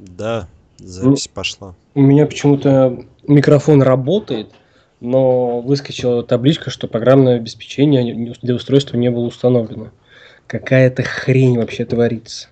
Да, запись пошла. У меня почему-то микрофон работает, но выскочила табличка, что программное обеспечение для устройства не было установлено. Какая-то хрень вообще творится.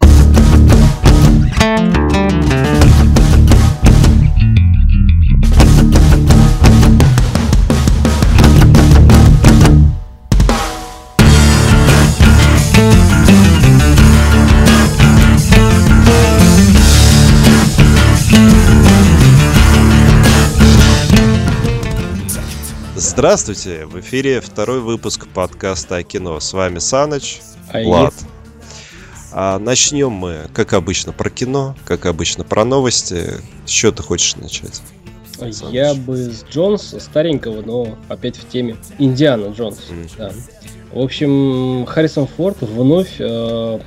Здравствуйте! В эфире второй выпуск подкаста о кино. С вами Саныч, А Влад. А начнем мы, как обычно, про кино, как обычно, про новости. С чего ты хочешь начать? я- Я бы с Джонса, старенького, но опять в теме. Индиана Джонс. Мгм. Да. В общем, Харрисон Форд вновь э,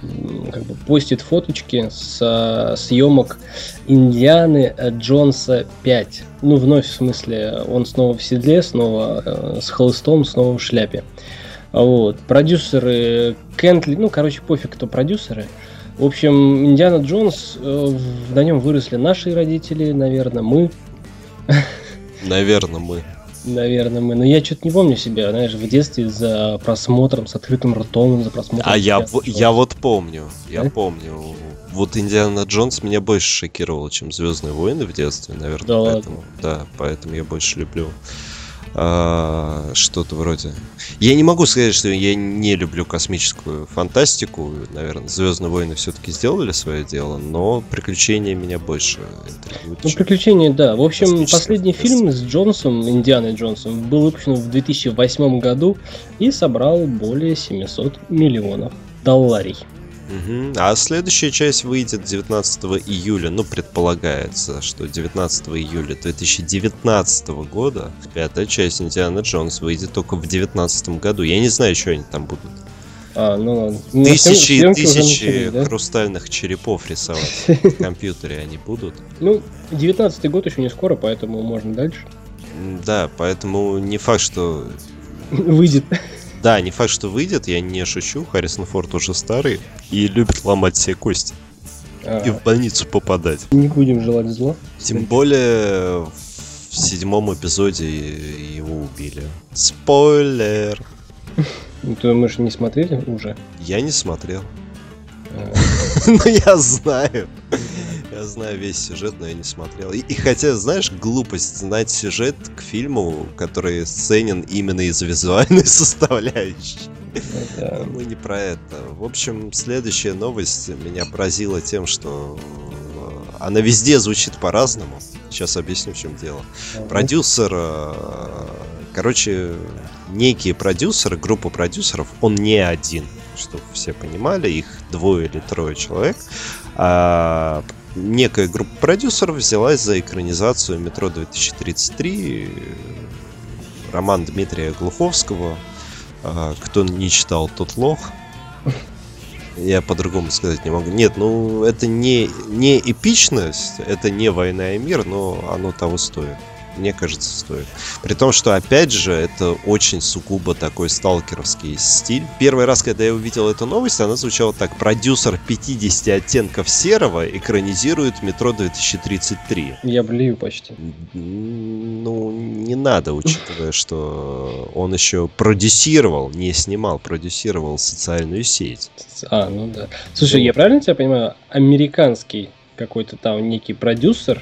как бы постит фоточки с съемок Индианы Джонса 5. Ну, вновь, в смысле, он снова в седле, снова э, с холстом, снова в шляпе. Вот. Продюсеры Кентли, ну, короче, пофиг, кто продюсеры. В общем, Индиана Джонс, э, на нем выросли наши родители, наверное, мы, Наверное, мы. Наверное, мы. Но я что-то не помню себя, знаешь, в детстве за просмотром, с открытым ртом, за просмотром. А я, я вот помню, я Да? помню. Вот Индиана Джонс меня больше шокировал, чем Звездные войны в детстве, наверное, Да ладно? поэтому. Да, поэтому я больше люблю а, что-то вроде. Я не могу сказать, что я не люблю космическую фантастику. Наверное, Звездные войны все-таки сделали свое дело, но приключения меня больше интригуют, Ну, приключения, да. В общем, последний фильм с Джонсом, Индианой Джонсом, был выпущен в 2008 году и собрал более 700 миллионов долларей. Мгм. А следующая часть выйдет 19 июля. Ну, предполагается, что 19 июля 2019 года пятая часть Индиана Джонс выйдет только в 2019 году. Я не знаю, что они там будут. А, ну. Ну, Тысячи и тысячи начались, да? хрустальных черепов рисовать в компьютере они будут. Ну, 19 год еще не скоро, поэтому можно дальше. Да, поэтому не факт, что... Выйдет. Да, не факт, что выйдет, я не шучу. Харрисон Форд уже старый и любит ломать все кости А, и в больницу попадать. Не будем желать зла. Тем более в седьмом эпизоде его убили. Спойлер. Ну, то мы же не смотрели уже. Я не смотрел. А, Ну, я знаю. Я знаю весь сюжет, но я не смотрел. И, и хотя, знаешь, глупость знать сюжет к фильму, который ценен именно из визуальной составляющей. это- Мы не про это. В общем, следующая новость меня поразила тем, что э, она везде звучит по-разному. Сейчас объясню, в чем дело. Продюсер, э, короче, некие продюсеры, группа продюсеров, он не один, чтобы все понимали, их двое или трое человек. А, некая группа продюсеров взялась за экранизацию «Метро 2033», роман Дмитрия Глуховского. А, Кто не читал, тот лох. Я по-другому сказать не могу. Нет, ну это не, не эпичность, это не война и мир, но оно того стоит. Мне кажется, стоит. При том, что, опять же, это очень сугубо такой сталкеровский стиль. Первый раз, когда я увидел эту новость, она звучала так. Продюсер 50 оттенков серого экранизирует «Метро 2033». Я блюю почти. Ну, не надо, учитывая, что он еще продюсировал, не снимал, продюсировал социальную сеть. А, ну да. Слушай, я правильно тебя понимаю? Американский какой-то там некий продюсер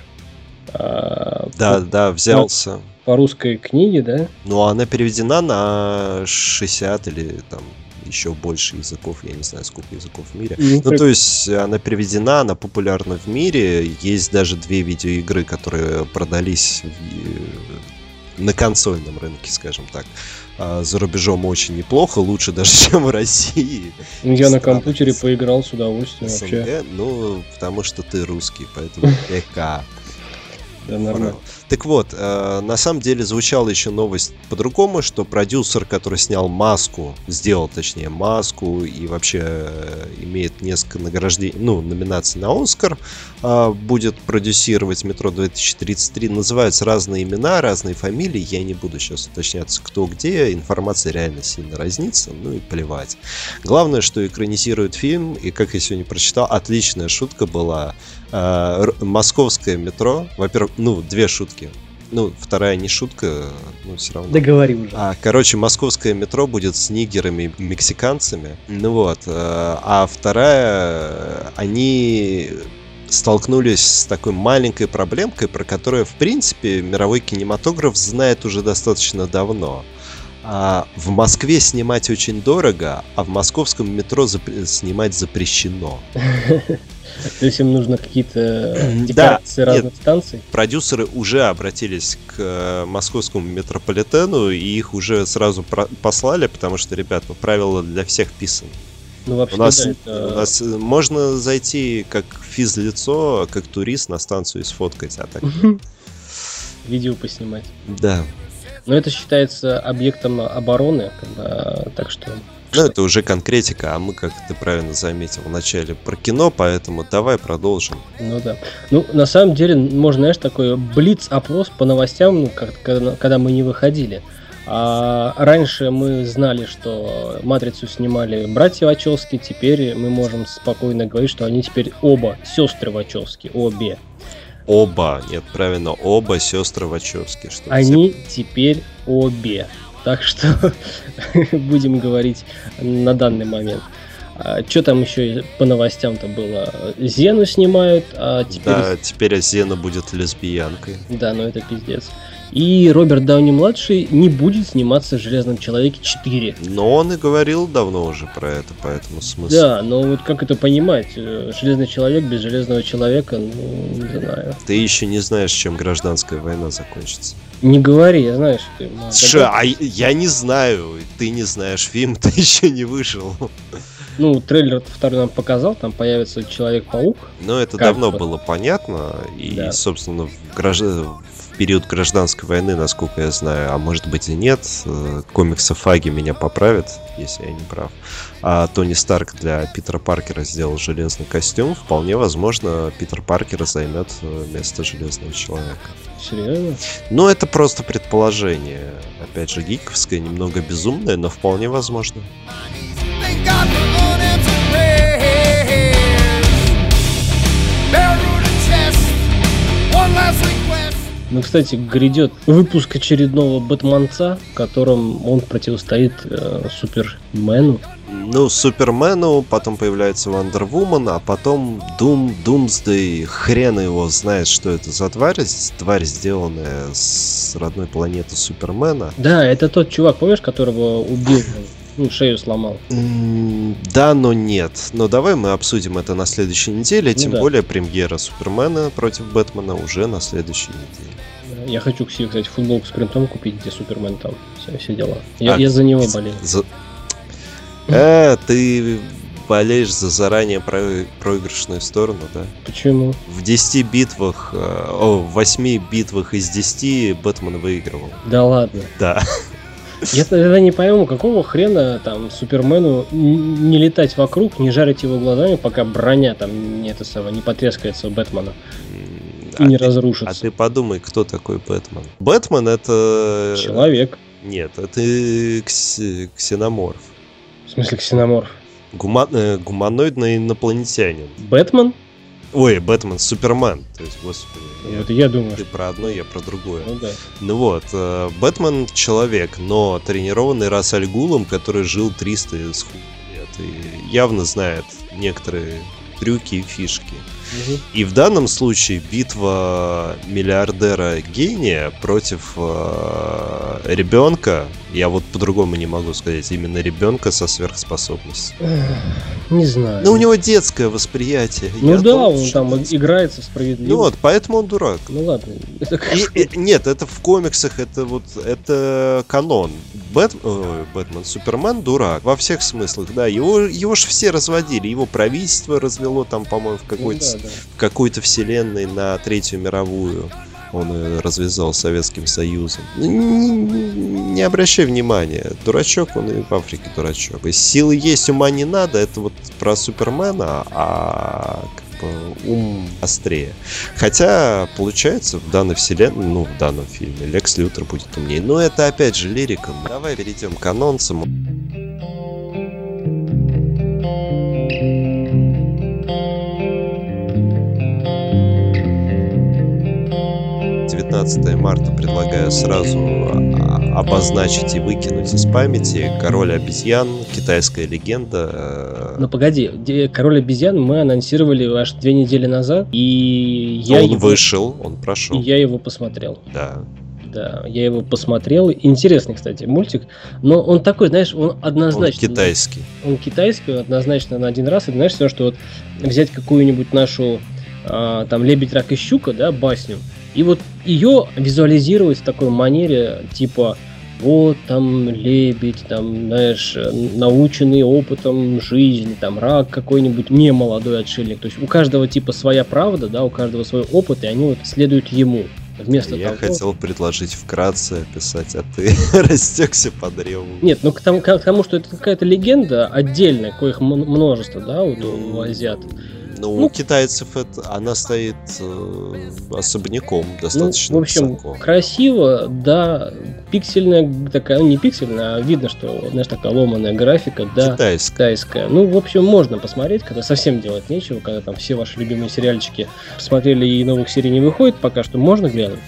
а, Да, по, да, взялся. по русской книге, да? Ну, она переведена на 60 или там еще больше языков, я не знаю, сколько языков в мире. Ну, Ну, то есть она переведена, она популярна в мире. Есть даже две видеоигры, которые продались в- на консольном рынке, скажем так. А За рубежом очень неплохо, лучше даже, чем в России. ну, я на компьютере поиграл с удовольствием вообще. СНГ, ну, потому что ты русский, поэтому ПК. Да, нормально. Так вот, э, на самом деле звучала еще новость по-другому, что продюсер, который снял маску, сделал точнее маску и вообще э, имеет несколько награждений, ну, номинаций на Оскар, э, будет продюсировать Метро 2033. Называются разные имена, разные фамилии. Я не буду сейчас уточняться, кто где. Информация реально сильно разнится, ну и плевать. Главное, что экранизирует фильм, и как я сегодня прочитал, отличная шутка была. Московское метро, во-первых, ну, две шутки. Ну, вторая не шутка, ну, все равно. Договори уже. А, короче, московское метро будет с нигерами и мексиканцами. Ну вот. э, А вторая, они столкнулись с такой маленькой проблемкой, про которую, в принципе, мировой кинематограф знает уже достаточно давно. А в Москве снимать очень дорого, а в московском метро запре- снимать запрещено. То есть им нужно какие-то Да, декорации нет. разных станций. Продюсеры уже обратились к э, московскому метрополитену и их уже сразу про- послали, потому что, ребят, ну, правила для всех писаны. Ну, вообще, У нас, да, это- у нас, э, можно зайти как физлицо, как турист на станцию и сфоткать, а так... видео поснимать. Да. Но это считается объектом обороны, когда- так что... Ну, это уже конкретика, а мы, как ты правильно заметил, вначале про кино, поэтому давай продолжим. Ну да. Ну, на самом деле, можно, знаешь, такой блиц-опрос по новостям, ну, как, когда, когда мы не выходили. А раньше мы знали, что «Матрицу» снимали братья Вачовски, теперь мы можем спокойно говорить, что они теперь оба сестры Вачовски, обе. Оба, нет, правильно, оба сестры Вачовски. чтобы Они теперь обе. Так что будем говорить на данный момент. что там еще по новостям-то было? Зену снимают, а все- теперь... Да, теперь Азена будет лесбиянкой. Да, ну это пиздец. И Роберт Дауни-младший не будет сниматься в «Железном человеке 4». Но он и говорил давно уже про это, поэтому смысл. Да, но вот как это понимать? Э, Железный человек без Железного человека, ну, не знаю. Ты еще не знаешь, чем гражданская война закончится. Не говори, я знаю, что ты... Слушай, а я не знаю, ты не знаешь, фильм ты еще не вышел. Ну, трейлер второй нам показал, там появится Человек-паук. Но это давно бы. было понятно, и, Да. собственно, в, гражд- в период гражданской войны, насколько я знаю, а может быть и нет, э, комиксофаги меня поправят, если я не прав. А Тони Старк для Питера Паркера сделал железный костюм. Вполне возможно, Питер Паркер займет э, место железного человека. Серьезно? Но это просто предположение. Опять же, гиковское, немного безумное, но вполне возможно. Ну, кстати, грядет выпуск очередного Бэтменца, в котором он противостоит э, Супермену. Ну, Супермену, потом появляется Вандервумен, а потом Дум, Думсдей, хрен его знает, что это за тварь, тварь, сделанная с родной планеты Супермена. Да, это тот чувак, помнишь, которого убил, ну, шею сломал. Да, но нет. Но давай мы обсудим это на следующей неделе, Ну тем да. более премьера Супермена против Бэтмена уже на следующей неделе. Я хочу к себе, кстати, футболку с принтом купить, где Супермен там, все, все дела. Я, А, я за него болею. За- Э, ты болеешь за заранее про- проигрышную сторону, да? Почему? В 10 битвах, э, о, в 8 битвах из 10 Бэтмен выигрывал. Да ладно. Да. Я тогда не пойму, какого хрена там Супермену не летать вокруг, не жарить его глазами, пока броня там не это самое, не потрескается у Бэтмена и не а ты- разрушится. А ты подумай, кто такой Бэтмен? Бэтмен это... Человек. Нет, это кс- ксеноморф. В смысле ксеноморф. Гума- э, Гуманоидный инопланетянин. Бэтмен? Ой, Бэтмен, Супермен. То есть, господи, я- Вот я думаю, ты про одно, я про другое. Ну да. Ну вот, э, Бэтмен человек, но тренированный Рас Аль Гулом, который жил 300 с хуй лет и явно знает некоторые трюки и фишки. И в данном случае битва миллиардера гения против э, ребенка, я вот по-другому не могу сказать, именно ребенка со сверхспособностью. Не знаю. Ну, у него детское восприятие. Ну Я да, думаю, он там играется справедливо. Ну вот, поэтому он дурак. Ну ладно. Это И- и- нет, это в комиксах, это вот, это канон. Бэт, ой, Бэтмен, Супермен дурак во всех смыслах, да. Его, его же все разводили, его правительство развело там, по-моему, в Ну какой-то, да, да. в какой-то вселенной на Третью мировую. Он э, развязал с Советским Союзом. Не, не обращай внимания. Дурачок, он и в Африке дурачок. И силы есть, ума не надо. Это вот про Супермена, а как бы ум острее. Хотя, получается, в данной вселенной, ну, в данном фильме, Лекс Лютер будет умнее. Но это опять же лирика. Давай перейдем к анонсам. 19 марта предлагаю сразу а, обозначить и выкинуть из памяти Король обезьян, китайская легенда. э, Ну погоди, Король обезьян мы анонсировали аж две недели назад, и я, он его, вышел, он и прошел. я его посмотрел. Да. Да, я его посмотрел. Интересный, кстати, мультик. Но он такой, знаешь, он Он однозначно... китайский. Он китайский, он однозначно на один раз. И знаешь, все, что вот взять какую-нибудь нашу а, там лебедь, рак и щука, да, басню, и вот ее визуализировать в такой манере, типа вот там лебедь, там, знаешь, наученный опытом жизни, там рак какой-нибудь, не молодой отшельник. То есть у каждого типа своя правда, да, у каждого свой опыт, и они вот следуют ему. Вместо Я того... хотел предложить вкратце описать, а ты растекся по древу. Нет, ну к тому, к тому, что это какая-то легенда отдельная, коих множество, да, вот у, у азиат. Ну, Ну, у китайцев это, она стоит э, особняком Ну, достаточно в общем, высоко. красиво, да, пиксельная такая, ну не пиксельная, а видно, что, знаешь, такая ломаная графика, да, Китайская. китайская. Ну, в общем, можно посмотреть, когда совсем делать нечего, когда там все ваши любимые сериальчики посмотрели и новых серий не выходит, пока что можно глянуть.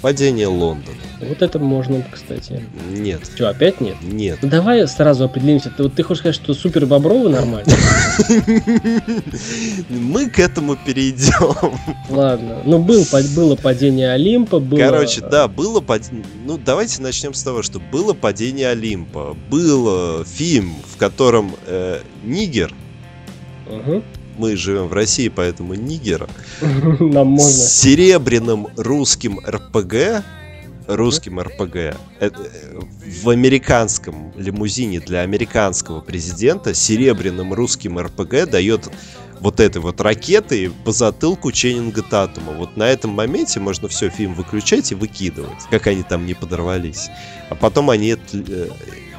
Падение Лондона. Вот это можно, кстати. Нет. Что, опять нет? Нет. Ну, Давай сразу определимся. Ты, вот ты хочешь сказать, что супер бобровы нормально? Мы к этому перейдем. Ладно. Ну, был, было падение Олимпа, было... Короче, да, было падение. Ну, давайте начнем с того, что было падение Олимпа. Был э, фильм, в котором э, Нигер, Мгм. мы живем в России, поэтому Нигер, Нам можно. с серебряным русским РПГ, русским РПГ, э, э, в американском лимузине для американского президента серебряным русским РПГ дает вот этой вот ракеты по затылку Ченнинга Татума. Вот на этом моменте можно все, фильм выключать и выкидывать, как они там не подорвались. А потом они... это, э,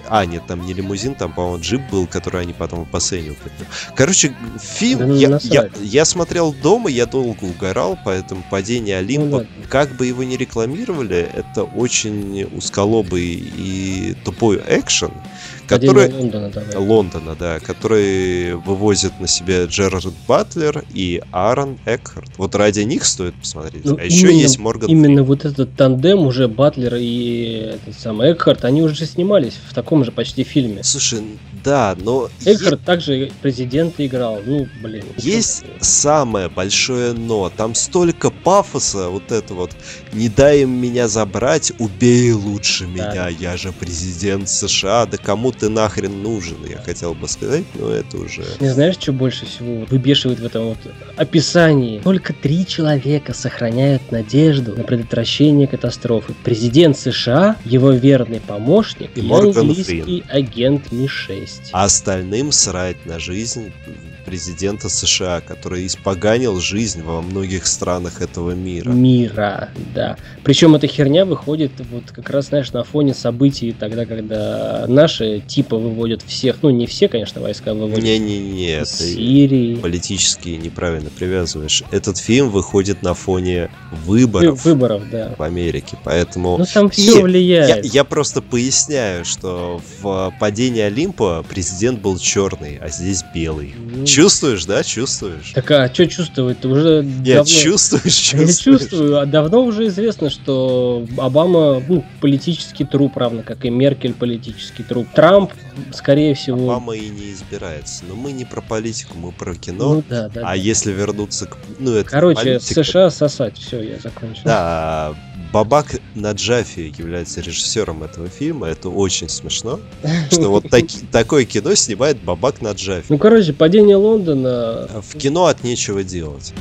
А, нет, там не лимузин, там, по-моему, джип был, который они потом в бассейне упомянули. Короче, фильм... Да я, я, я смотрел дома, я долго угорал, поэтому «Падение Олимпа», Ну ладно. как бы его ни рекламировали, это очень узколобый и тупой экшен, который... Лондона давай. Лондона, да, который вывозит на себе Джерард Батлер и Аарон Экхарт. Вот ради них стоит посмотреть. Ну, а еще именно- есть Морган Именно вот этот тандем уже Батлер и этот самый Экхарт, они уже снимались в таком же почти фильме. Слушай, да, но Экхарт также президента играл. Ну, блин. есть самое большое но. Там столько пафоса, вот это вот. Не дай им меня забрать, убей лучше Да. меня, я же президент США. Да кому ты нахрен нужен, я хотел бы сказать, но это уже... Не знаешь, что больше всего выбешивает в этом вот описании? Только три человека сохраняют надежду на предотвращение катастрофы. Президент США, его верный помощник И и, английский агент Ми-6. А остальным срать на жизнь президента США, который испоганил жизнь во многих странах этого мира. Мира, да. Причем эта херня выходит вот как раз, знаешь, на фоне событий тогда, когда наши типа выводят всех, ну не все, конечно, войска выводят Не-не-не, Сирии. политически неправильно привязываешь. Этот фильм выходит на фоне Вы- выборов Выборов, да. в Америке, поэтому... Ну там И все Я, влияет. я просто поясняю, что в падении Олимпа президент был черный, а здесь белый. Ну, Чувствуешь, да? Чувствуешь? Так а что чувствовать? Уже Нет, давно... чувствуешь, Я чувствуешь. чувствую, а давно уже известно, что Обама ну, политический труп, равно как и Меркель политический труп. Трамп, скорее всего. Обама и не избирается. Но мы не про политику, мы про кино. ну да, да. а да. если вернуться к... Ну, это Короче, политика. США сосать. Все, я закончил. Да, Бабак Наджафи является режиссером этого фильма. Это очень смешно, что вот таки- такое кино снимает Бабак Наджафи. Ну, короче, падение Лондона. В кино от нечего делать.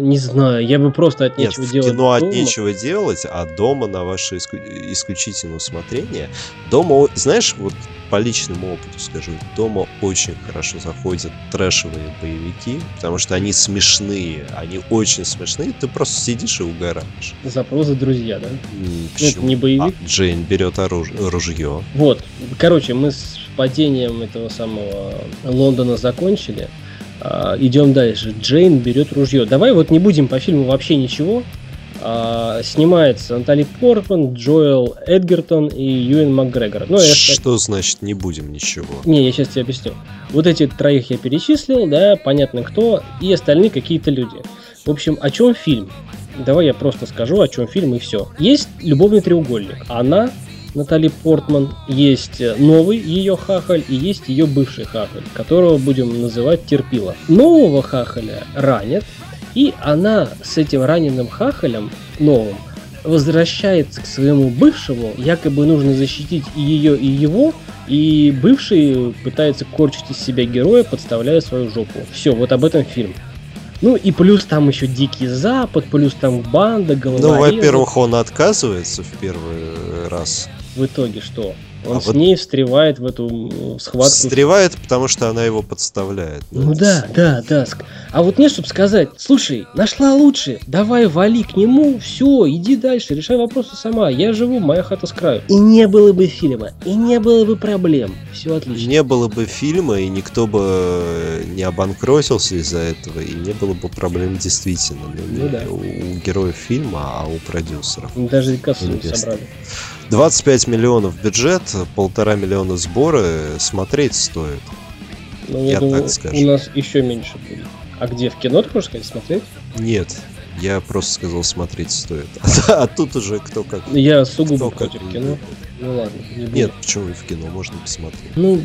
Не знаю, я бы просто от Нет, нечего в делать. кино от дома. нечего делать, а дома на ваше иску- исключительное усмотрение. Дома, знаешь, вот по личному опыту скажу, дома очень хорошо заходят трэшевые боевики, потому что они смешные, они очень смешные, ты просто сидишь и угораешь. Запросы друзья, да? Ну, это Почему? не боевик. А, Джейн берет оруж- ружье. Вот, короче, мы с падением этого самого Лондона закончили. А, идем дальше. Джейн берет ружье. Давай вот не будем по фильму вообще ничего. А, снимается Натали Портман, Джоэл Эдгертон и Юэн Макгрегор. Ну, Что значит не будем ничего? не, я сейчас тебе объясню. Вот эти троих я перечислил, да, понятно кто, и остальные какие-то люди. В общем, о чем фильм? Давай я просто скажу, о чем фильм и все. Есть любовный треугольник. Она, Натали Портман, есть э, новый ее хахаль и есть ее бывший хахаль, которого будем называть Терпила. Нового хахаля ранят, и она с этим раненым хахалем новым возвращается к своему бывшему, якобы нужно защитить и ее, и его, и бывший пытается корчить из себя героя, подставляя свою жопу. Все, вот об этом фильм. Ну и плюс там еще Дикий Запад, плюс там банда, Ну, головорезы. во-первых, он отказывается в первый раз. В итоге что? Он А с вот- ней встревает в эту схватку. Встревает, потому что она его подставляет. Ну да, да, да. А вот нет, чтобы сказать, слушай, нашла лучше, давай вали к нему, все, иди дальше, решай вопросы сама, я живу, моя хата с краю. И не было бы фильма, и не было бы проблем, все отлично. Не было бы фильма, и никто бы э, не обанкротился из-за этого, и не было бы проблем действительно. Ну, Ну да. у, у героев фильма, а у продюсеров. Даже кассу собрали. 25 миллионов бюджет, полтора миллиона сборы, смотреть стоит. Ну, Я я, думаю, так скажу. у нас еще меньше будет. А где, в кино, ты можешь сказать, смотреть? Нет, я просто сказал, смотреть стоит. А, тут уже кто как. Я сугубо кто как против любит. кино. Ну ладно, не буду. Нет, почему и в кино можно посмотреть? Ну,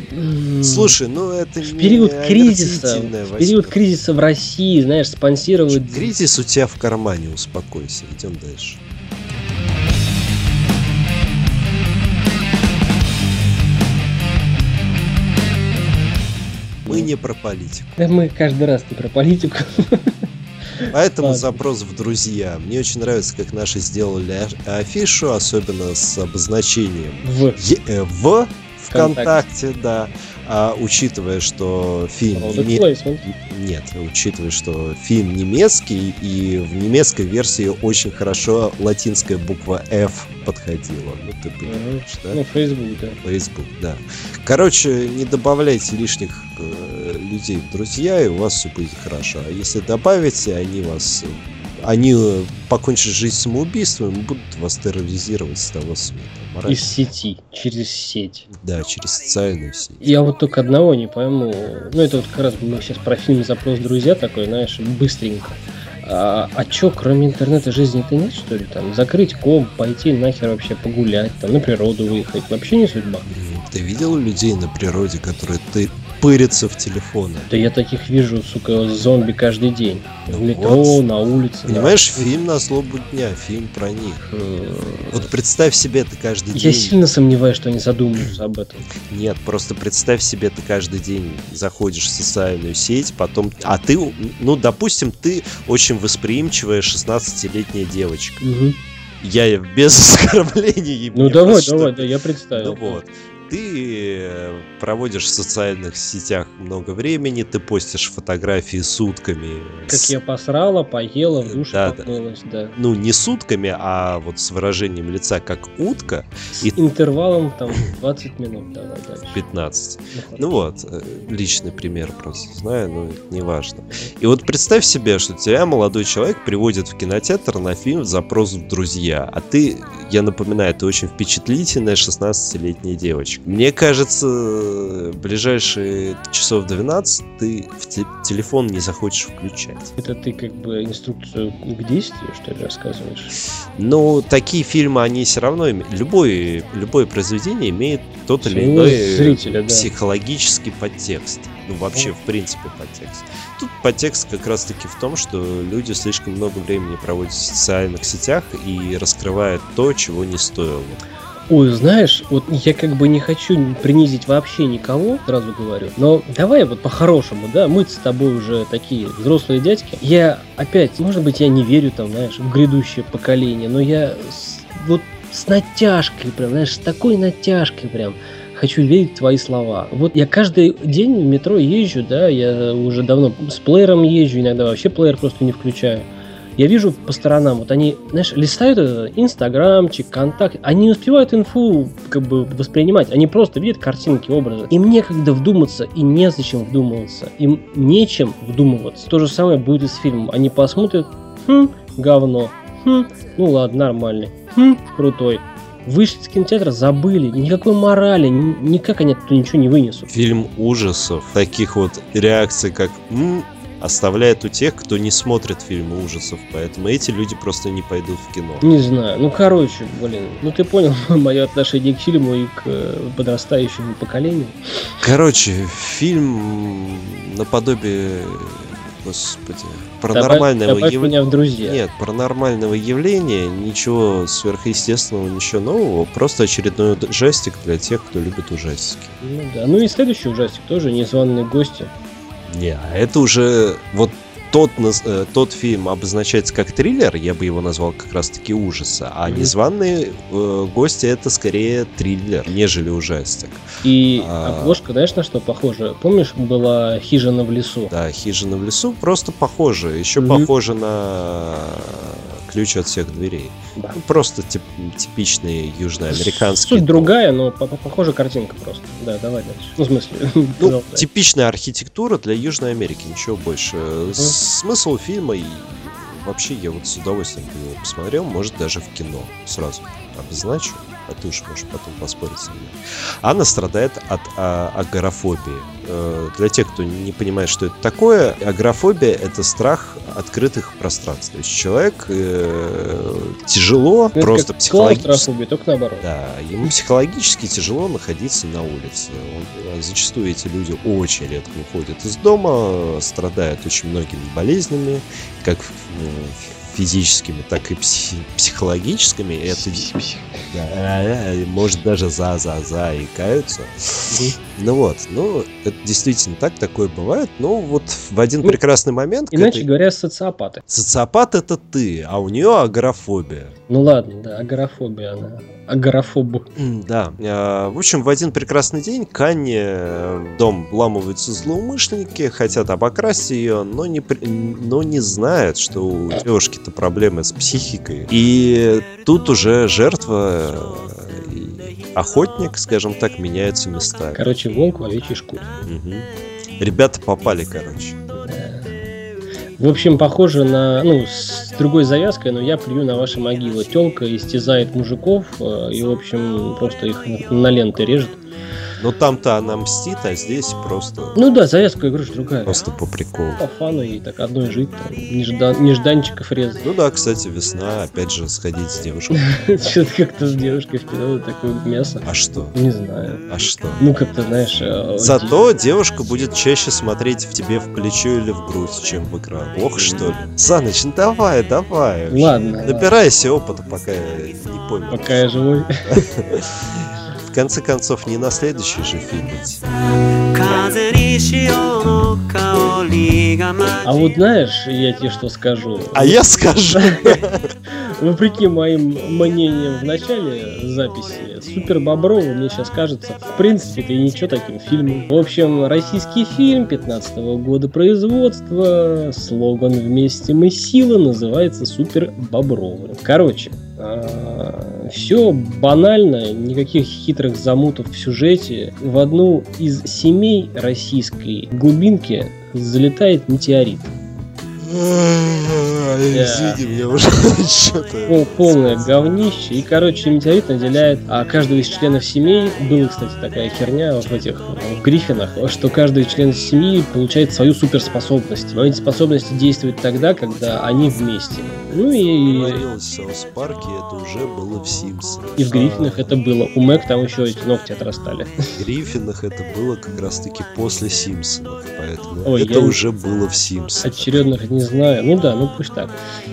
Слушай, ну это в период не кризиса, в период кризиса в России, знаешь, спонсировать Кризис у тебя в кармане, успокойся. Идем дальше. Не про политику. Да мы каждый раз не про политику. Поэтому Ладно. запрос в друзья. Мне очень нравится, как наши сделали а- афишу, особенно с обозначением В Е- э, в ВКонтакте, да. А, учитывая, что фильм placement. Нет, учитывая, что фильм немецкий, и в немецкой версии очень хорошо латинская буква F подходила. Ну, ты понимаешь, да? Ну, Facebook, да. Facebook, да. Короче, не добавляйте лишних э, людей в друзья, и у вас все будет хорошо. А если добавите, они вас... Они э, покончат жизнь самоубийством и будут вас терроризировать с того света. Мораль- Из сети, через сеть. Да, через социальную сеть. Я вот только одного не пойму. Ну, это вот как раз мы сейчас про фильм «Запрос друзья» такой, знаешь, быстренько. А, а чё, кроме интернета жизни-то нет, что ли? Там закрыть комп, пойти нахер вообще погулять, там на природу выехать. Вообще не судьба. Ты видел людей на природе, которые ты пырятся в телефоны? Да я таких вижу, сука, зомби каждый день. В Ну метро, вот. на улице. на- Понимаешь, фильм на злобу дня, фильм про них. М, Вот представь себе это каждый Я день. сильно сомневаюсь, что они задумаются об этом. Нет, просто представь себе, ты каждый день заходишь в социальную сеть, потом... А ты, ну, допустим, ты очень восприимчивая 16-летняя девочка. Мгм. Я без оскорблений. Ну давай, просто давай, что- да, я представил. Ну вот. Ты э, проводишь в социальных сетях много времени, ты постишь фотографии сутками. Как с- я посрала, поела, в душе Да, да. помылась, да. Ну, не сутками, а вот с выражением лица как утка, С И- интервалом там 20 минут, давай дальше. 15. Ну, Ну вот, э, личный пример просто знаю, но это не важно. И вот представь себе, что тебя молодой человек приводит в кинотеатр на фильм «Запрос в друзья», а ты, я напоминаю, ты очень впечатлительная 16-летняя девочка. Мне кажется, э, ближайшие часов 12 ты в те- телефон не захочешь включать. Это ты как бы инструкцию к действию, что ли, рассказываешь? Но такие фильмы, они все равно... име- Любое, произведение имеет тот или иной зрителя, да. психологический подтекст. Ну, вообще, в принципе, подтекст. Тут подтекст как раз-таки в том, что люди слишком много времени проводят в социальных сетях и раскрывают то, чего не стоило. Ой, знаешь, вот я как бы не хочу принизить вообще никого, сразу говорю. Но давай вот по-хорошему, да, мы с тобой уже такие взрослые дядьки. Я опять, может быть, я не верю там, знаешь, в грядущее поколение, но я с- вот с натяжкой прям, знаешь, с такой натяжкой прям хочу верить в твои слова. Вот я каждый день в метро езжу, да, я уже давно с плеером езжу, иногда вообще плеер просто не включаю. Я вижу по сторонам, вот они, знаешь, листают это, инстаграмчик, контакт, они не успевают инфу как бы воспринимать, они просто видят картинки, образы. Им некогда вдуматься и незачем вдумываться, им нечем вдумываться. То же самое будет и с фильмом. Они посмотрят, хм, говно, Хм, ну ладно, нормальный. Хм, крутой. Вышли из кинотеатра, забыли. Никакой морали, ни- никак они оттуда ничего не вынесут. Фильм ужасов, таких вот реакций, как «М», оставляет у тех, кто не смотрит фильмы ужасов. Поэтому эти люди просто не пойдут в кино. Не знаю. Ну, короче, блин. Ну, ты понял мое отношение к фильму и к э, подрастающему поколению. Короче, фильм наподобие, господи, Добавь, паранормального добавь явления. меня в друзья. Нет, паранормального явления, ничего сверхъестественного, ничего нового, просто очередной ужастик для тех, кто любит ужастики. Ну да. Ну и следующий ужастик тоже незваные гости. Не, а это уже вот тот, э, тот фильм обозначается как триллер, я бы его назвал как раз-таки ужаса, а Мгм. незваные э, гости это скорее триллер, нежели ужастик. И А. обложка, знаешь, на что похожа? Помнишь, была хижина в лесу? Да, хижина в лесу просто похоже, еще Мгм. похоже на ключ от всех дверей. Да. Ну, Просто тип- типичные южноамериканские. Суть другая, но по- по- похожа картинка просто. Да, давай дальше. Ну, в смысле, Ну, типичная архитектура для Южной Америки, ничего больше. Смысл фильма и вообще я вот с удовольствием бы его посмотрел, может даже в кино сразу обозначу, а ты уж можешь потом поспорить с ними. Анна страдает от а, агорафобии. Э, Для тех, кто не понимает, что это такое, агорафобия — это страх открытых пространств. То есть человек э, тяжело, Это просто психологически только наоборот. да, ему психологически тяжело находиться на улице. Он- э, зачастую эти люди очень редко выходят из дома, страдают очень многими болезнями, как ну, физическими, так и пси- психологическими. Это да, э, может даже за-за-за и каются. Ну вот, ну это действительно так, такое бывает. Но вот в один Ну, прекрасный момент Иначе этой- говоря, социопаты. социопат это ты, а у нее агорафобия. Ну ладно, да, агорафобия она. Агорафоб. М, Да. А, В общем, в один прекрасный день к Анне в дом вламываются злоумышленники, хотят обокрасть ее, но не, но не знают, что у девушки-то проблемы с психикой. И тут уже жертва э, охотник, скажем так, меняются местами. Короче, волк в овечьей шкуре. Мгм. Ребята попали, короче. В общем, похоже на, ну, с другой завязкой, но я плюю на ваши могилы. Телка истязает мужиков э, и, в общем, просто их на ленты режет. Но там-то она мстит, а здесь просто, Ну да, завязка, что другая. просто по приколу. По фану и так одной жить, там, неждан- нежданчиков резать. Ну да, кстати, весна, опять же, сходить с девушкой. Что-то как-то с девушкой в кино такое мясо. А что? Не знаю. А что? Ну, как-то, знаешь... э, Зато девушка будет чаще смотреть в тебе в плечо или в грудь, чем в экран. Ох, что ли. Саныч, ну давай, давай. Ладно. Набирайся опыта, пока я не понял. Пока я живой. конце концов, не на следующий же фильм. А вот знаешь, я тебе что скажу? А я скажу. Вопреки моим мнениям в начале записи, Супер Боброва, мне сейчас кажется, в принципе, это и ничего таким фильмом. В общем, российский фильм 15 года производства, слоган «Вместе мы сила» называется Супер Бобровы. Короче, все банально, никаких хитрых замутов в сюжете. В одну из семей российской глубинки залетает метеорит. Извини, мне уже что-то... Пол- полное говнище. И, короче, метеорит наделяет а каждого из членов семьи, была, кстати, такая херня вот в этих в Гриффинах, что каждый член семьи получает свою суперспособность. Но эти способности действуют тогда, когда они вместе. Ну и, Говорилось в South Park е, это уже было в Симпсонах. и в Гриффинах это было. У Мэг там еще эти ногти отрастали. В Гриффинах это было как раз-таки после Симпсонов, поэтому Ой, это я уже было в Симпсонах. Очередных не знаю. Ну да, ну пусть так.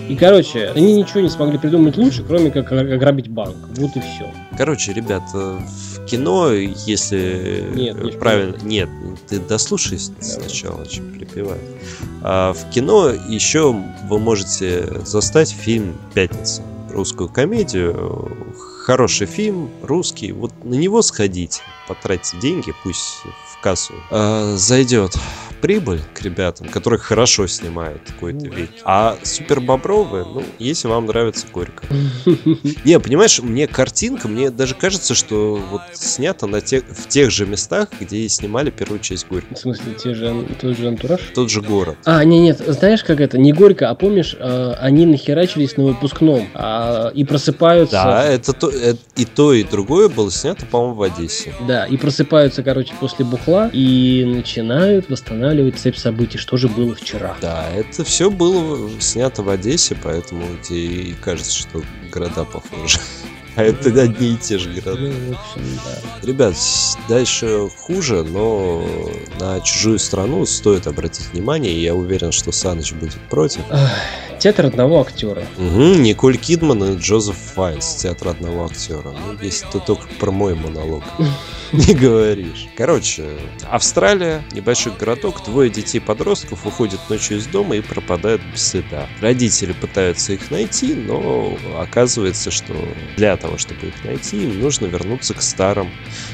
И, короче, они ничего не смогли придумать лучше, кроме как ограбить банк. Вот и все. Короче, ребята, в кино, если Нет, не правильно, нет, ты дослушай с- сначала, чем перебивай. А в кино еще вы можете застать фильм "Пятница", русскую комедию, хороший фильм, русский. Вот на него сходите, потратьте деньги, пусть в кассу а, зайдет прибыль к ребятам, которые хорошо снимают какой-то вид. А супер бобровые, ну, если вам нравится горько. Не, понимаешь, мне картинка, мне даже кажется, что вот снята на тех, в тех же местах, где и снимали первую часть горько. В смысле, те же, тот же антураж? Тот же город. А, не, нет, знаешь, как это? Не горько, а помнишь, э, они нахерачились на выпускном а, и просыпаются. Да, это, то, э- и то, и другое было снято, по-моему, в Одессе. Да, и просыпаются, короче, после бухла и начинают восстанавливать цепь событий, что же было вчера. Да, это все было снято в Одессе, поэтому тебе и кажется, что города похожи. А это одни и те же Ну, города. в общем, да. Ребят, дальше хуже, но на чужую страну стоит обратить внимание, и я уверен, что Саныч будет против. Театр одного актера. Угу, Николь Кидман и Джозеф Файнс, театр одного актера. Ну, если ты только про мой монолог не говоришь. Короче, Австралия, небольшой городок, двое детей-подростков уходят ночью из дома и пропадают без следа. Родители пытаются их найти, но оказывается, что для того, чтобы их найти, им нужно вернуться к старым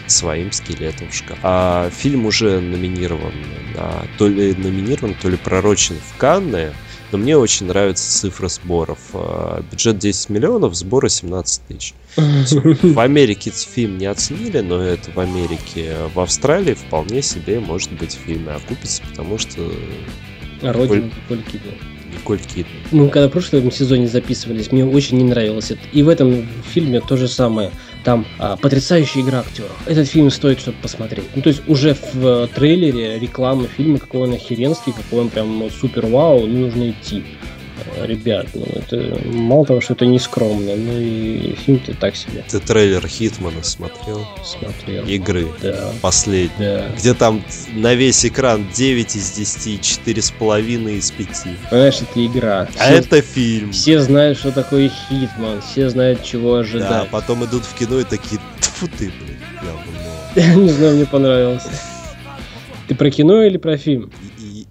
своим скелетам в шкаф. А фильм уже номинирован на... То ли номинирован, то ли пророчен в Канны, но мне очень нравится цифра сборов. А, Бюджет 10 миллионов, сборы 17 тысяч. В Америке фильм не оценили, но это в Америке. В Австралии вполне себе может быть в фильме окупится, потому что Родина Николь Кидман. Кидман. Мы когда в прошлом сезоне записывались, мне очень не нравилось это. И в этом фильме то же самое. Там а, потрясающая игра актеров. Этот фильм стоит, чтобы посмотреть. Ну, то есть уже в э, трейлере реклама фильма, какой он охеренский, какой он прям супер вау, ну, нужно идти. Ребят, ну это мало того, что это не скромно, ну и фильм-то так себе Ты трейлер Хитмана смотрел? смотрел. Игры. Да, Последний. да. Где там на весь экран 9 из 10, 4,5 из 5. Понимаешь, это игра. А Все- это фильм. Все знают, что такое Хитман, все знают, чего Да, ожидать. потом идут в кино и такие, тьфу ты, блин, говно. Не знаю, мне понравилось. Ты про кино или про фильм?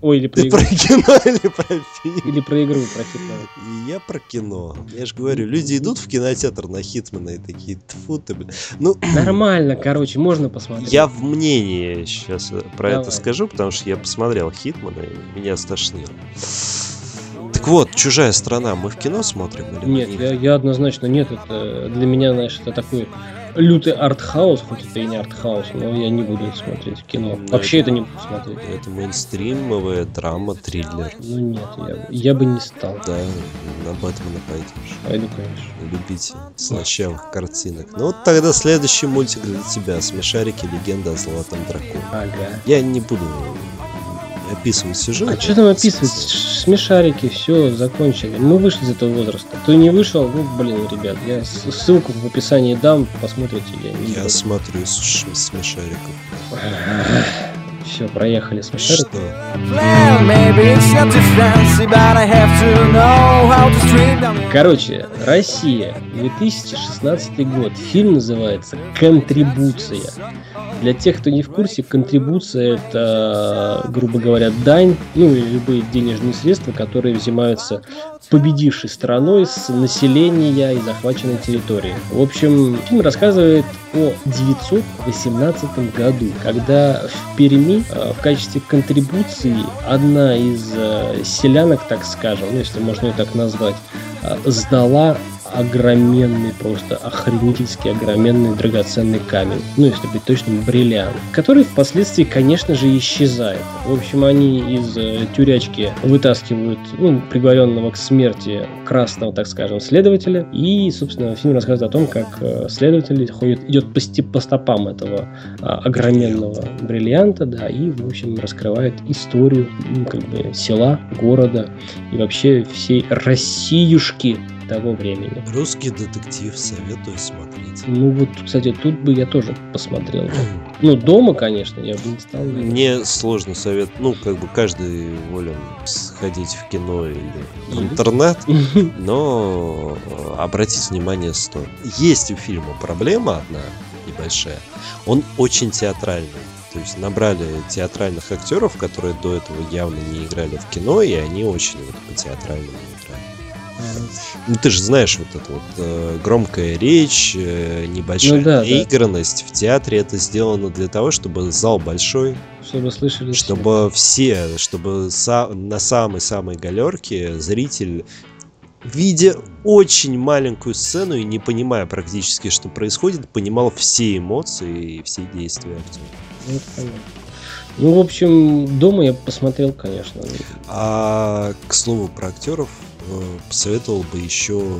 Ой, или про Ты игру. про кино или про фильм? Или про игру, про Хитмана. И я про кино. Я же говорю, люди идут в кинотеатр на Хитмана и такие, тьфу ты, блин. Ну, Нормально, короче, можно посмотреть. я в мнении сейчас про это Давай. скажу, потому что я посмотрел Хитмана и меня стошнило. Так вот, чужая страна, мы в кино смотрим или Нет, не? я, я однозначно нет. Это для меня, знаешь, это такой лютый артхаус, хоть это и не артхаус, но я не буду это смотреть в кино. Ну, Вообще это- это не буду смотреть. Это мейнстримовая драма, триллер. Ну нет, я, я бы не стал. Да, на Бэтмена пойдешь. Пойду, конечно. Любите слащавых картинок. Ну вот тогда следующий мультик для тебя. Смешарики. Легенда о золотом драконе. Ага. Я не буду описывать сюжет. А что там описывать? Смешарики, все, закончили. Мы вышли из этого возраста. Кто не вышел, ну, блин, ребят, я ссылку в описании дам, посмотрите. Я, не Я смотрю смешариков. Все, проехали смешарики. Что? Короче, Россия, 2016 год. Фильм называется «Контрибуция». Для тех, кто не в курсе, контрибуция – это, грубо говоря, дань, ну или любые денежные средства, которые взимаются победившей стороной с населения и захваченной территории. В общем, фильм рассказывает о 918 году, когда в Перми э, в качестве контрибуции одна из э, селянок, так скажем, ну если можно ее так назвать, э, сдала огроменный, просто охренительский огроменный драгоценный камень, ну если быть точным, бриллиант, который впоследствии, конечно же, исчезает. В общем, они из э, тюрячки вытаскивают ну, приговоренного к смерти красного, так скажем, следователя, и, собственно, фильм рассказывает о том, как э, следователь ходит, идет по, по стопам этого а, огроменного бриллианта, да, и, в общем, раскрывает историю ну, как бы села, города и вообще всей Россиюшки того времени. Русский детектив, советую смотреть. Ну вот, кстати, тут бы я тоже посмотрел. Ну, дома, конечно, я бы не стал. Мне сложно совет, ну, как бы каждый волен сходить в кино или в интернет, но э, обратить внимание стоит. Есть у фильма проблема одна небольшая. Он очень театральный. То есть набрали театральных актеров, которые до этого явно не играли в кино, и они очень вот по театральному играли. Ну ты же знаешь вот это вот э, громкая речь, э, небольшая Ну да, да. наигранность. В театре это сделано для того, чтобы зал большой, Чтобы слышали все. чтобы все, чтобы са- на самой-самой галерке зритель, видя очень маленькую сцену и не понимая практически, что происходит, понимал все эмоции и все действия актера. Ну, понятно. Ну, в общем, дома я посмотрел, конечно. А к слову про актеров, посоветовал бы еще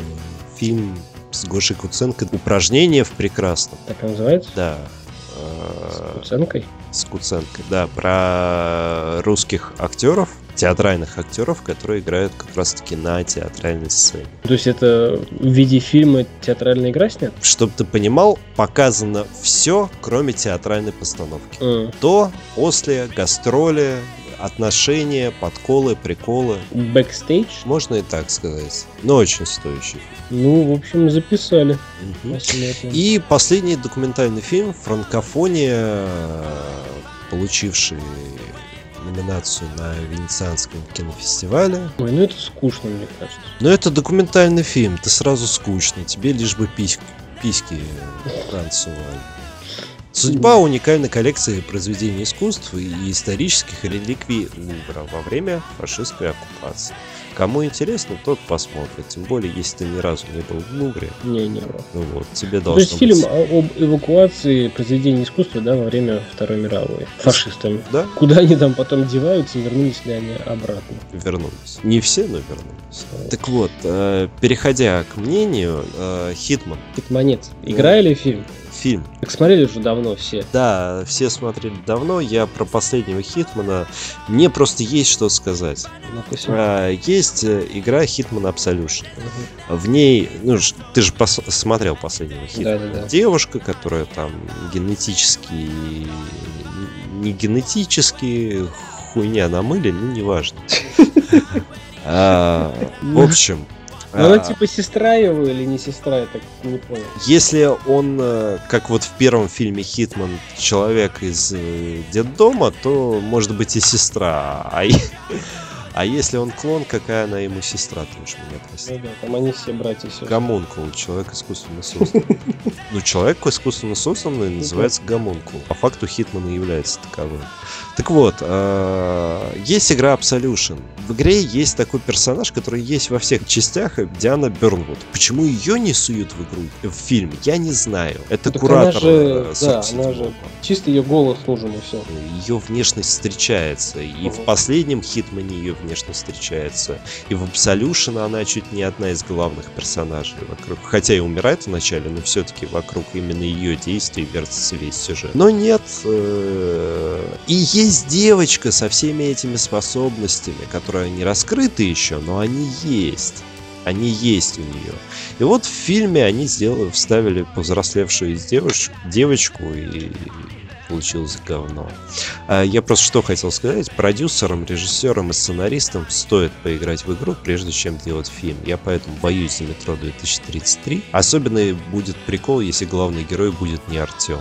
фильм с Гошей Куценко «Упражнение в прекрасном». Так и называется? Да. С э, Куценкой? С Куценко, да, про русских актеров, театральных актеров, которые играют как раз-таки на театральной сцене. То есть это в виде фильма театральная игра снят? Чтобы ты понимал, показано все, кроме театральной постановки. М. До, после, гастроли, отношения, подколы, приколы. Бэкстейдж? Можно и так сказать. Но очень стоящий. Ну, в общем, записали. Посмотрим. И последний документальный фильм «Франкофония», получивший номинацию на Венецианском кинофестивале. Ой, ну это скучно, мне кажется. Но это документальный фильм, ты сразу скучно, тебе лишь бы письки, письки танцевали. Судьба уникальной коллекции произведений искусств и исторических реликвий Лувра во время фашистской оккупации. Кому интересно, тот посмотрит. Тем более, если ты ни разу не был в Лувре, Не, не было. ну вот, тебе То есть должно фильм быть... о- об эвакуации произведений искусства, да, во время Второй мировой. Фашистами. Да, Куда они там потом деваются, вернулись ли они обратно? вернулись. Не все, но вернулись. Так вот, э, переходя к мнению, э, Хитман, Хитманец. Играли фильм? Фильм. Так смотрели уже давно все. Да, все смотрели давно. Я про последнего Хитмана. Мне просто есть что сказать. Сё. А, Есть э, игра Hitman Absolution. Мгм. В ней, ну, ты же пос- смотрел последнего Хитмана. Да-да-да. Девушка, которая там генетически, не генетически, хуйня на мыле, ну, неважно. А, В общем, Ну, Она а, типа сестра его или не сестра, я так не понял. Если он, э, как вот в первом фильме Хитман, человек из э, детдома, то может быть и сестра. А, а если он клон, какая она ему сестра, ты уж меня прости. Ну да, там они все братья и сестры. Гомункул, человек искусственно создан. Ну, человек искусственно созданный называется гомункул. По факту Хитман и является таковым. Так вот, э, есть игра Absolution. В игре есть такой персонаж, который есть во всех частях, э, Диана Бернвуд. Почему ее не суют в игру, в фильм, я не знаю. Это Так куратор она же, э, да, 47-го. она же, чисто ее голос нужен и все. Ее внешность встречается. И в последнем Хитмане ее внешность встречается. И в Absolution она чуть не одна из главных персонажей вокруг. Хотя и умирает вначале, но все-таки вокруг именно ее действий вертится весь сюжет. Но нет. э, И есть девочка со всеми этими способностями, которые не раскрыты еще, но они есть. Они есть у нее. И вот в фильме они сделали, вставили повзрослевшую девуш- девочку и получилось говно. А Я просто что хотел сказать. Продюсерам, режиссерам и сценаристам стоит поиграть в игру, прежде чем делать фильм. Я поэтому боюсь за метро 2033. Особенно будет прикол, если главный герой будет не Артем,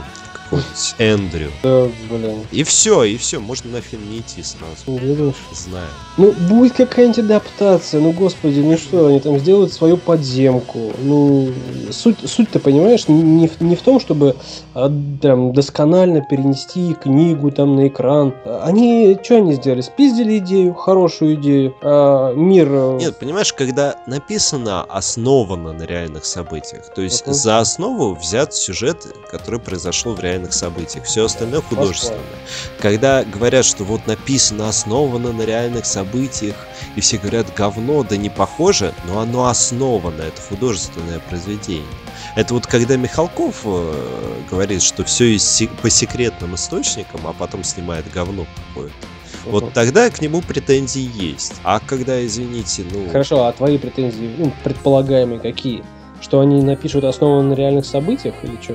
какой-нибудь Эндрю. Да, блин. И все, и все, можно на фильм не идти сразу. Не думаешь? Знаю. Ну, будет какая-нибудь адаптация, ну, господи, ну что, они там сделают свою подземку. Ну, суть, суть-то, понимаешь, не, в- не в том, чтобы а, там досконально перенести книгу там на экран. Они, что они сделали? Спиздили идею, хорошую идею. А, мир... э, Нет, понимаешь, когда написано основано на реальных событиях, то есть Мгм. за основу взят сюжет, который произошел в реальных событиях, все остальное художественное. Когда говорят, что вот написано основано на реальных событиях, и все говорят говно, да не похоже, но оно основано, это художественное произведение. Это вот когда Михалков э, говорит, что все по секретным источникам, а потом снимает говно какое-то. Вот Мгм. тогда к нему претензии есть. А когда, извините, ну... Хорошо, а твои претензии, ну, предполагаемые какие? Что они напишут основано на реальных событиях или что?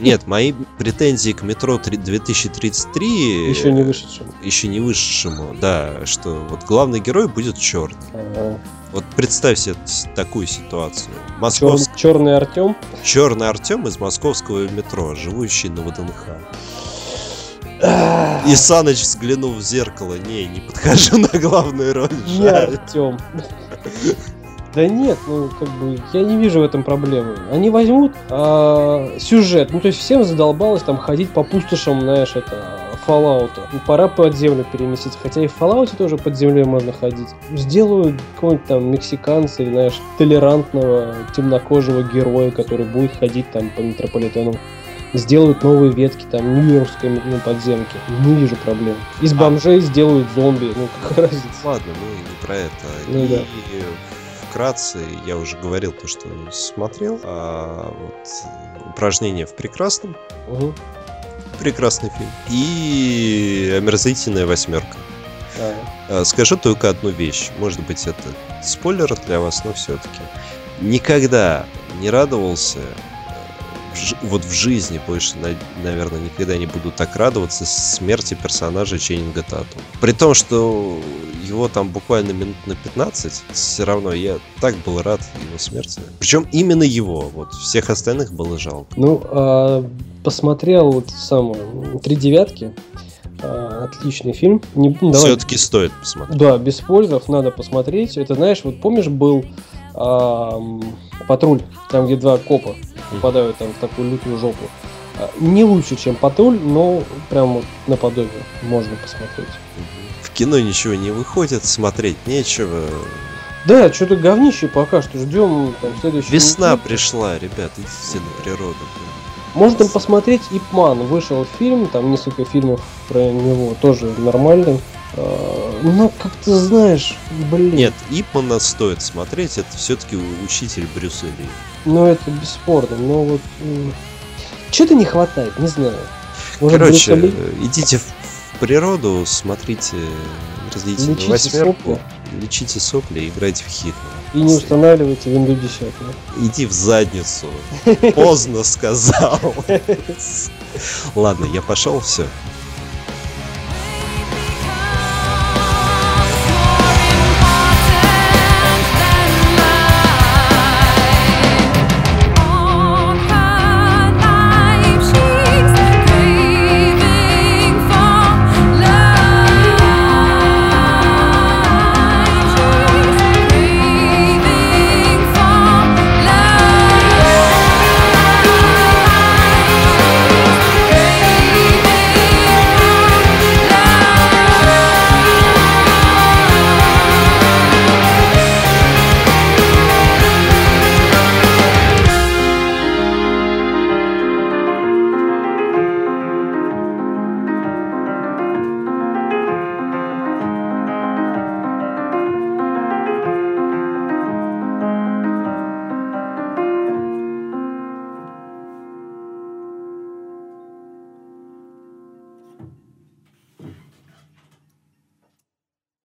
Нет, мои претензии к метро три- 2033 Еще не вышедшим. еще не высшему, да, что вот главный герой будет черный. Ага. Вот представь себе такую ситуацию. Чер- Московск... Черный Артем. Черный Артем из московского метро, живущий на ВДНХ. И Саныч, взглянув в зеркало, не, не подхожу на главную роль. Жаль». Артем. Да нет, ну как бы я не вижу в этом проблемы. Они возьмут а, сюжет, ну то есть всем задолбалось там ходить по пустошам, знаешь, это Fallout. Ну, пора под землю переместиться, хотя и в Fallout тоже под землей можно ходить. Сделаю какого-нибудь там мексиканца или, знаешь, толерантного темнокожего героя, который будет ходить там по метрополитену сделают новые ветки, там, Нью-Йоркской ну, подземки. Не вижу проблем. Из А. бомжей сделают зомби. Ну, какая разница? Ладно, мы не про это. Ну и да. Вкратце, я уже говорил то, что смотрел. А, вот, упражнение в прекрасном. Мгм. Прекрасный фильм. И омерзительная восьмерка. А, А, Скажу только одну вещь. Может быть, это спойлер для вас, но все-таки. Никогда не радовался, вот в жизни больше, на- наверное, никогда не буду так радоваться смерти персонажа Ченнинга Тату. При том, что его там буквально минут на 15, все равно я так был рад его смерти. Причем именно его, вот всех остальных было жалко. Ну, а, посмотрел вот самое «Три девятки». А, отличный фильм. Не, ну, Все-таки стоит посмотреть. Да, без спойлеров надо посмотреть. Это, знаешь, вот помнишь, был ам, патруль, там, где два копа попадают там в такую лютую жопу. А, Не лучше, чем патруль, но прям вот наподобие можно посмотреть. В кино ничего не выходит, смотреть нечего. Да, что-то говнище пока что ждем там следующий. Весна пришла, ребят, идите на природу. Можно посмотреть Ипман. Вышел фильм, там несколько фильмов про него тоже нормальный. А, Но как-то знаешь, блин. Нет, Ипмана стоит смотреть, это все-таки учитель Брюса Ли. Ну это бесспорно, но вот что-то не хватает, не знаю. Может, Короче, Ли? э, идите в, природу, смотрите различные Лечите восьмерку, сопли. лечите сопли и играйте в Хитман. и не устанавливайте Windows 10. Иди в задницу. Поздно сказал. Ладно, я пошел, все.